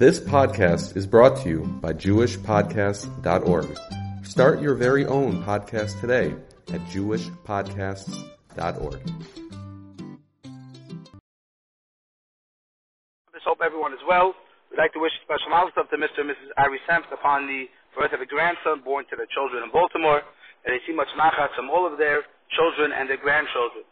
This podcast is brought to you by JewishPodcasts.org. Start your very own podcast today at JewishPodcasts.org. Let's hope everyone is well. We'd like to wish a special milestone to Mr. and Mrs. Ari Sempt upon the birth of a grandson born to their children in Baltimore. And they see much nachat from all of their children and their grandchildren.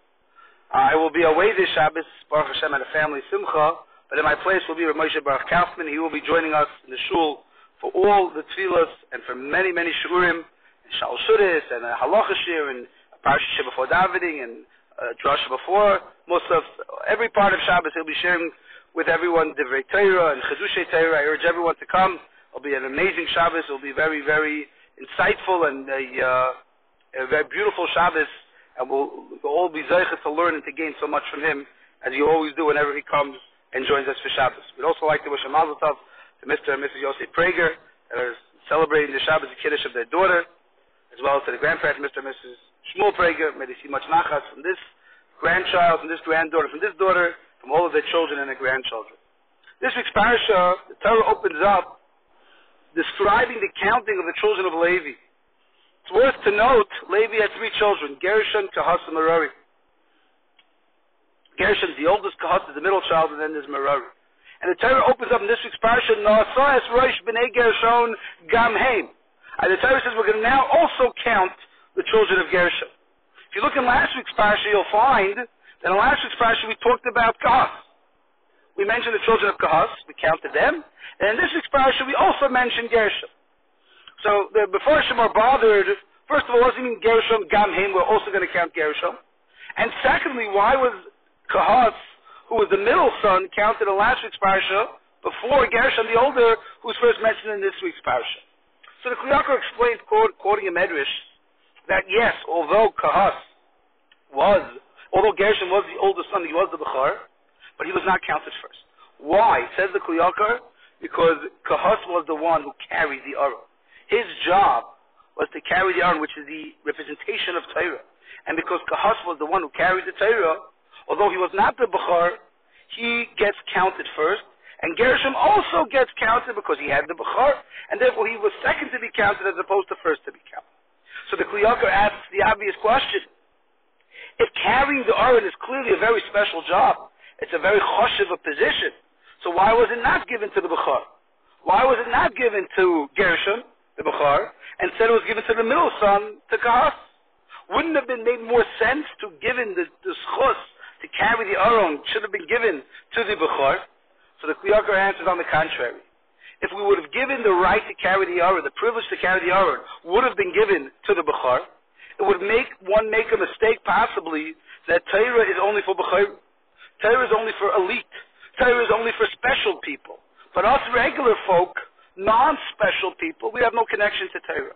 Uh, I will be away this Shabbos, Baruch Hashem, at a family simcha, but in my place will be Rav Moshe Baruch Kaufman. He will be joining us in the shul for all the tefillas and for many, many shurim, and Shal Shuris, and a halacha shir, and a before davening, and a drasha before Musaf. Every part of Shabbos he'll be sharing with everyone Divrei Torah and Chedushay Torah. I urge everyone to come. It'll be an amazing Shabbos. It'll be very, very insightful and a, uh, a very beautiful Shabbos, and we'll, we'll all be zeichet to learn and to gain so much from him, as you always do whenever he comes and joins us for Shabbos. We'd also like to wish a mazel tov to Mr. and Mrs. Yossi Prager that are celebrating the Shabbos Kiddush of their daughter, as well as to the grandparents, Mr. and Mrs. Shmuel Prager. May they see much nachas from this grandchild, from this granddaughter, from this daughter, from all of their children and their grandchildren. This week's parasha, the Torah opens up describing the counting of the children of Levi. It's worth to note, Levi had three children, Gershon, Kahas, and Merari. Gershon, the oldest Kahat, is the middle child, and then there's Merari. And the Torah opens up in this week's parasha, Naasas Rosh B'nei Gershon Gam Heim. And the Torah says we're going to now also count the children of Gershon. If you look in last week's parasha, you'll find that in last week's parasha we talked about Kahas. We mentioned the children of Kahas, we counted them. And in this week's parasha we also mentioned Gershon. So the Meforshim are bothered, first of all, what doesn't mean Gershon Gam Heim? We're also going to count Gershon. And secondly, why was Kahas, who was the middle son, counted in last week's parsha before Gershon the older, who was first mentioned in this week's parsha. So the Kli Yakar explained, quoting a medrash, that yes, although Kahas was, although Gershon was the oldest son, he was the Bechor, but he was not counted first. Why? Says the Kli Yakar, because Kahas was the one who carried the Aron. His job was to carry the Aron, which is the representation of Torah. And because Kahas was the one who carried the Torah, although he was not the Bechor, he gets counted first. And Gershon also gets counted because he had the Bechor, and therefore he was second to be counted as opposed to first to be counted. So the Kli Yakar asks the obvious question. If carrying the Aron is clearly a very special job, it's a very choshev a position, so why was it not given to the Bechor? Why was it not given to Gershon, the Bukhar, and said it was given to the middle son, to Kahas? Wouldn't it have been made more sense to give in the, the schus to carry the Aron should have been given to the Bechor. So the Kli Yakar answers on the contrary. If we would have given the right to carry the Aron, the privilege to carry the Aron, would have been given to the Bechor, it would make one make a mistake possibly that Torah is only for Bechor. Torah is only for elite. Torah is only for special people. But us regular folk, non-special people, we have no connection to Torah.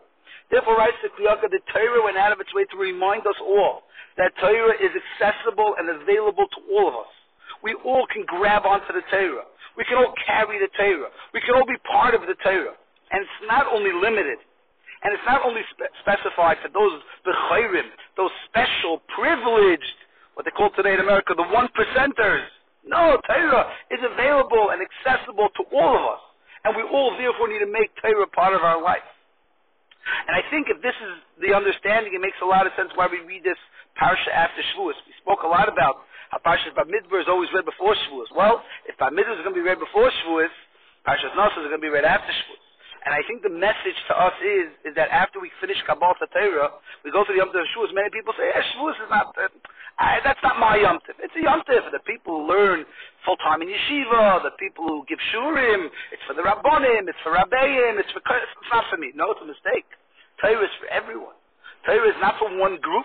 Therefore, writes the Kli Yakar, the Torah went out of its way to remind us all that Torah is accessible and available to all of us. We all can grab onto the Torah. We can all carry the Torah. We can all be part of the Torah. And it's not only limited, and it's not only spe- specified for those bechayrim, those special, privileged, what they call today in America, the one percenters. No, Torah is available and accessible to all of us. And we all therefore need to make Torah part of our life. And I think if this is the understanding, it makes a lot of sense why we read this parsha after Shavuos. We spoke a lot about how Parshas Bamidbar is always read before Shavuos. Well, if Bamidbar is going to be read before Shavuos, Parshas Nossos is going to be read after Shavuos. And I think the message to us is is that after we finish Kabbalah Torah, we go to the Yom Tov Shavuos. Many people say, yeah, Shavuos is not, uh, I, that's not my Yom Tov. It's a Yom Tov for the people who learn time in yeshiva, the people who give shurim. It's for the rabbonim. It's for rabbeim. It's for it's not for me. No, it's a mistake. Torah is for everyone. Torah is not for one group.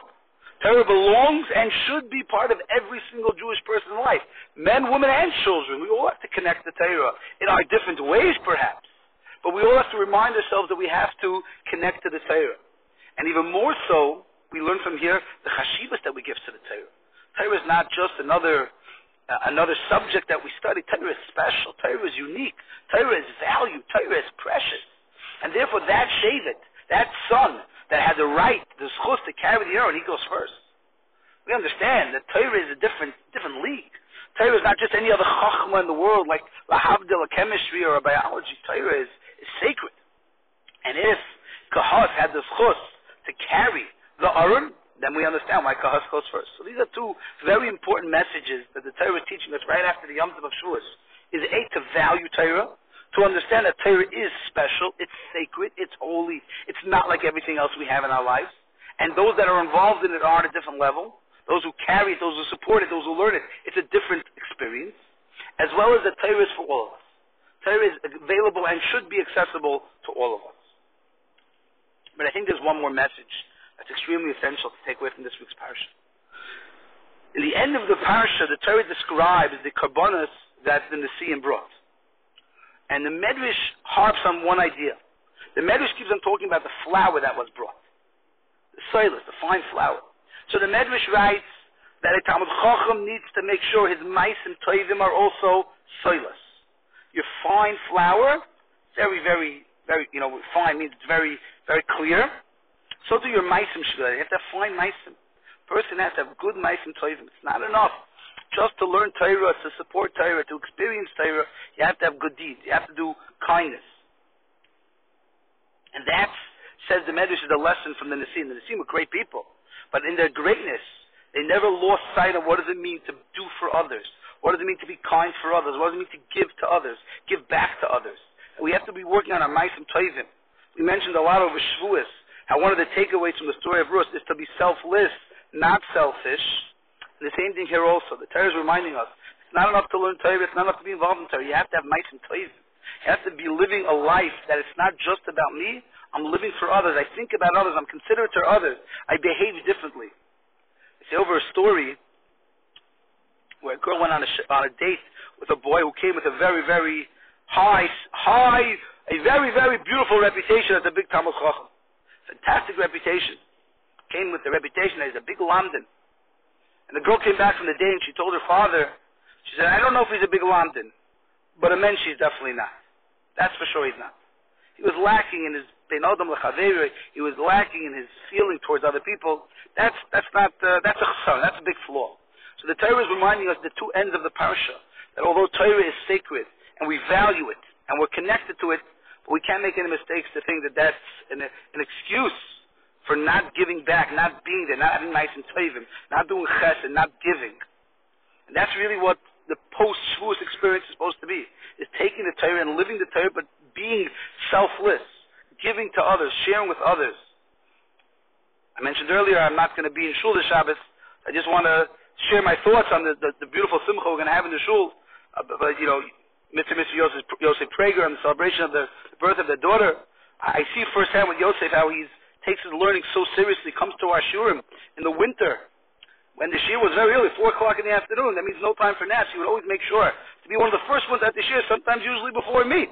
Torah belongs and should be part of every single Jewish person's life. Men, women, and children. We all have to connect to Torah in our different ways, perhaps. But we all have to remind ourselves that we have to connect to the Torah. And even more so, we learn from here the chashivas that we give to the Torah. Torah is not just another Uh, another subject that we study. Torah is special. Torah is unique. Torah is value. Torah is precious. And therefore that Shevet, that son, that had the right, the schus to carry the Aron, he goes first. We understand that Torah is a different, different league. Torah is not just any other chachma in the world, like lahavdil, a chemistry or a biology. Torah is, is sacred. And if Kahas had the chus to carry the Aron, then we understand why Kahas goes first. So these are two very important messages that the Torah is teaching us right after the Yom Tov of Shavuos. Is A, to value Torah, to understand that Torah is special, it's sacred, it's holy, it's not like everything else we have in our lives. And those that are involved in it are on a different level. Those who carry it, those who support it, those who learn it, it's a different experience. As well as that Torah is for all of us. Torah is available and should be accessible to all of us. But I think there's one more message that's extremely essential to take away from this week's parsha. In the end of the parsha, the Torah describes the karbonas that the Nesiim brought. And the Medrash harps on one idea. The Medrash keeps on talking about the flour that was brought. The silas, the fine flour. So the Medrash writes that a Talmud Chacham needs to make sure his maisim toivim are also silas. Your fine flour, very, very, very, you know, fine means it's very very clear. So do your meisim shvila. You have to have fine meisim. Person has to have good meisim toivim. It's not enough just to learn Torah, to support Torah, to experience Torah. You have to have good deeds. You have to do kindness. And that, says the Medrash, is a lesson from the Nesiim. The Nesiim were great people. But in their greatness, they never lost sight of what does it mean to do for others. What does it mean to be kind for others? What does it mean to give to others? Give back to others. And we have to be working on our Maisim Toivim. We mentioned a lot over Shavuos, how one of the takeaways from the story of Ruth is to be selfless, not selfish. And the same thing here also. The Torah is reminding us, it's not enough to learn Torah, it's not enough to be involved in Torah. You have to have maisim toivim. You have to be living a life that it's not just about me, I'm living for others. I think about others. I'm considerate to others. I behave differently. It's over a story where a girl went on a, sh- on a date with a boy who came with a very, very high, high a very, very beautiful reputation as a big Talmud Chacham. Fantastic reputation. Came with the reputation as a big lamdan. And the girl came back from the day and she told her father, she said, I don't know if he's a big lamdan, but a mensch he's definitely not. That's for sure he's not. He was lacking in his benodam lechaveri. He was lacking in his feeling towards other people. That's that's not uh, that's a chasar. That's a big flaw. So the Torah is reminding us the two ends of the parsha that although Torah is sacred and we value it and we're connected to it, we can't make any mistakes to think that that's an, an excuse for not giving back, not being there, not having nice and tovim, not doing chesed, not giving. And that's really what the post-Shavuos experience is supposed to be, is taking the Torah and living the Torah, but being selfless, giving to others, sharing with others. I mentioned earlier I'm not going to be in Shul this Shabbos. I just want to share my thoughts on the, the, the beautiful simcha we're going to have in the Shul. Uh, but, you know, Mr. Mr. Yosef, Yosef Prager and the celebration of the birth of their daughter, I see firsthand with Yosef how he takes his learning so seriously, comes to our shurim in the winter. When the shir was very early, 4 o'clock in the afternoon, that means no time for naps. He would always make sure to be one of the first ones at the shir, sometimes usually before me.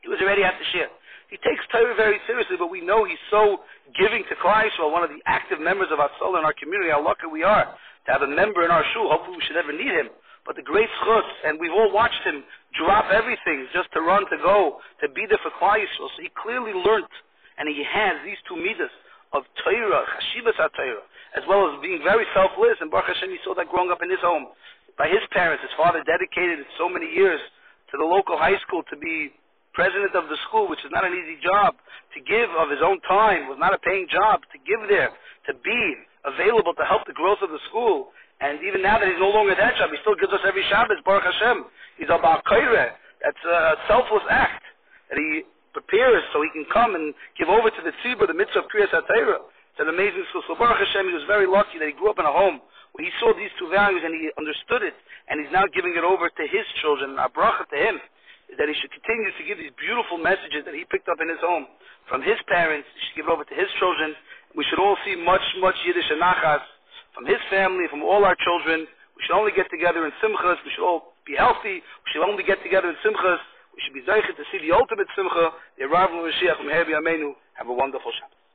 He was already at the shir. He takes Torah very seriously, but we know he's so giving to Klal one of the active members of our soul and our community. How lucky we are to have a member in our shul. Hopefully we should never need him. But the great chutz, and we've all watched him drop everything just to run, to go, to be there for Klal So he clearly learned, and he has these two midas of Torah, Chashivas HaTorah, as well as being very selfless. And Baruch Hashem, he saw that growing up in his home. By his parents, his father dedicated so many years to the local high school to be president of the school, which is not an easy job, to give of his own time, was not a paying job, to give there, to be available to help the growth of the school. And even now that he's no longer that job, he still gives us every Shabbos, Baruch Hashem. He's a Ba'akaireh. That's a selfless act that he prepares so he can come and give over to the tzibur the mitzvah of Kriyas HaTorah. It's an amazing school. So Baruch Hashem, he was very lucky that he grew up in a home where he saw these two values and he understood it, and he's now giving it over to his children. Our bracha to him is that he should continue to give these beautiful messages that he picked up in his home from his parents. He should give it over to his children. We should all see much, much Yiddish and nachas from his family, from all our children. We should only get together in simchas. We should all be healthy. We should only get together in simchas. We should be zeichet to see the ultimate simcha, the arrival of Mashiach from Herbi Amenu. Have a wonderful Shabbat.